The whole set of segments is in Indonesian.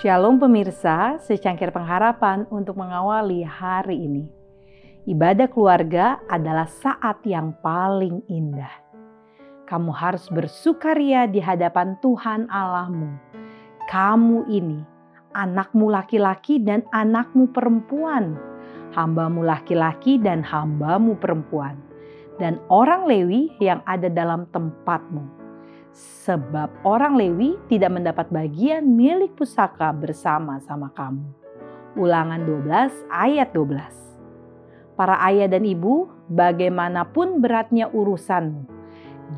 Shalom pemirsa, secangkir pengharapan untuk mengawali hari ini. Ibadah keluarga adalah saat yang paling indah. Kamu harus bersukaria di hadapan Tuhan Allahmu. Kamu ini, anakmu laki-laki dan anakmu perempuan, hambamu laki-laki dan hambamu perempuan, dan orang Lewi yang ada dalam tempatmu sebab orang Lewi tidak mendapat bagian milik pusaka bersama-sama kamu. Ulangan 12 ayat 12. Para ayah dan ibu, bagaimanapun beratnya urusanmu,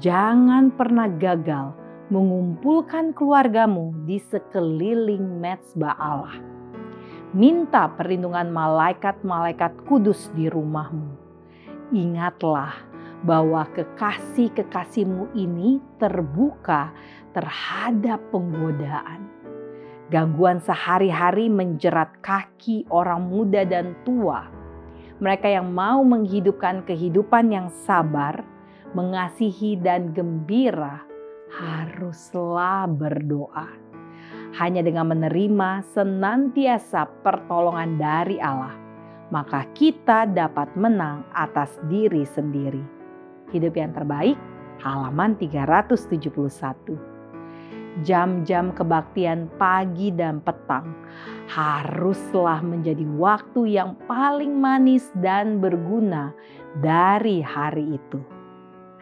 jangan pernah gagal mengumpulkan keluargamu di sekeliling mezbah Allah. Minta perlindungan malaikat-malaikat kudus di rumahmu. Ingatlah bahwa kekasih-kekasihmu ini terbuka terhadap penggodaan. Gangguan sehari-hari menjerat kaki orang muda dan tua. Mereka yang mau menghidupkan kehidupan yang sabar, mengasihi dan gembira haruslah berdoa. Hanya dengan menerima senantiasa pertolongan dari Allah, maka kita dapat menang atas diri sendiri. Hidup yang terbaik, halaman 371. Jam-jam kebaktian pagi dan petang haruslah menjadi waktu yang paling manis dan berguna dari hari itu.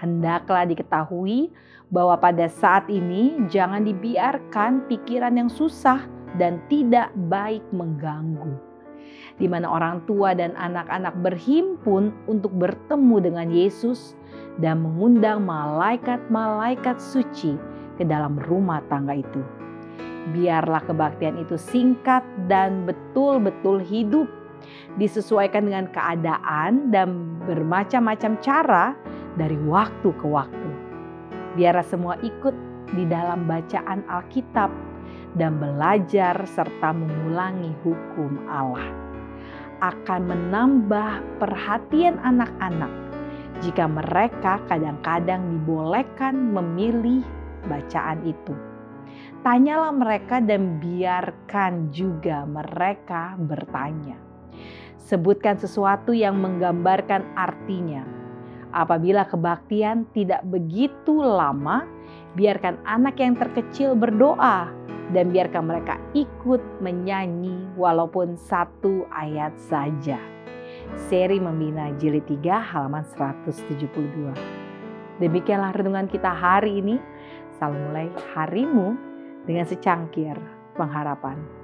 Hendaklah diketahui bahwa pada saat ini jangan dibiarkan pikiran yang susah dan tidak baik mengganggu di mana orang tua dan anak-anak berhimpun untuk bertemu dengan Yesus dan mengundang malaikat-malaikat suci ke dalam rumah tangga itu. Biarlah kebaktian itu singkat dan betul-betul hidup, disesuaikan dengan keadaan dan bermacam-macam cara dari waktu ke waktu. Biarlah semua ikut di dalam bacaan Alkitab dan belajar serta mengulangi hukum Allah. Akan menambah perhatian anak-anak jika mereka kadang-kadang dibolehkan memilih bacaan itu. Tanyalah mereka dan biarkan juga mereka bertanya. Sebutkan sesuatu yang menggambarkan artinya. Apabila kebaktian tidak begitu lama, biarkan anak yang terkecil berdoa dan biarkan mereka ikut menyanyi walaupun satu ayat saja seri Membina Jilid 3 halaman 172. Demikianlah renungan kita hari ini. Selalu mulai harimu dengan secangkir pengharapan.